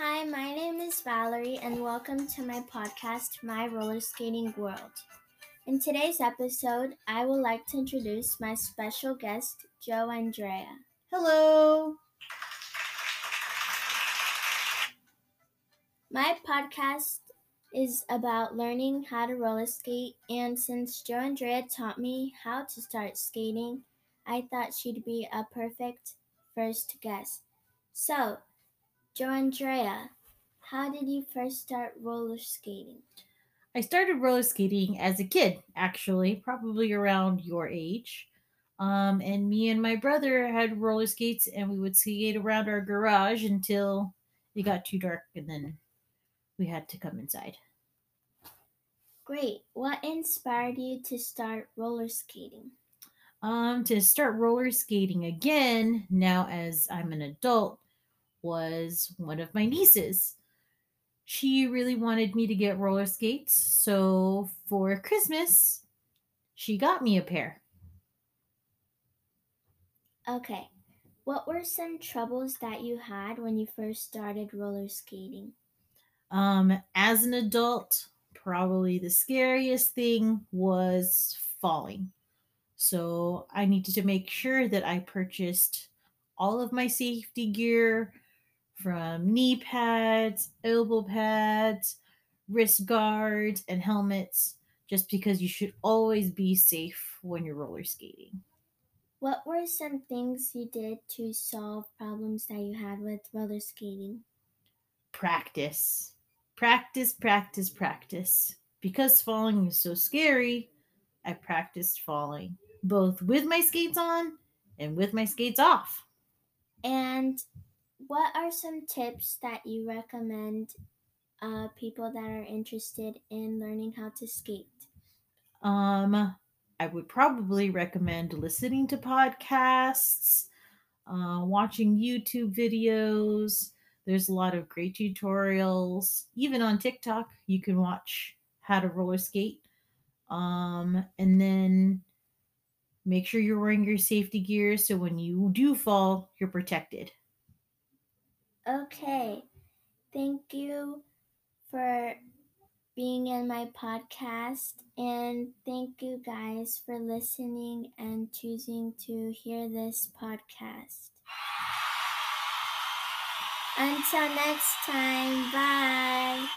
Hi, my name is Valerie, and welcome to my podcast, My Roller Skating World. In today's episode, I would like to introduce my special guest, Joe Andrea. Hello. My podcast is about learning how to roller skate, and since Joe Andrea taught me how to start skating, I thought she'd be a perfect first guest. So, Joe Andrea, how did you first start roller skating? I started roller skating as a kid, actually, probably around your age. Um, and me and my brother had roller skates, and we would skate around our garage until it got too dark, and then we had to come inside. Great. What inspired you to start roller skating? Um, to start roller skating again, now as I'm an adult, was one of my nieces. She really wanted me to get roller skates, so for Christmas, she got me a pair. Okay. What were some troubles that you had when you first started roller skating? Um, as an adult, probably the scariest thing was falling. So I needed to make sure that I purchased all of my safety gear from knee pads, elbow pads, wrist guards, and helmets, just because you should always be safe when you're roller skating. What were some things you did to solve problems that you had with roller skating? Practice. Practice, practice, practice. Because falling is so scary, I practiced falling, both with my skates on and with my skates off. And what are some tips that you recommend uh, people that are interested in learning how to skate? Um, I would probably recommend listening to podcasts, uh, watching YouTube videos. There's a lot of great tutorials. Even on TikTok, you can watch how to roller skate. Um, and then make sure you're wearing your safety gear so when you do fall, you're protected. Okay. Thank you for being in my podcast. And thank you guys for listening and choosing to hear this podcast. Until next time, bye.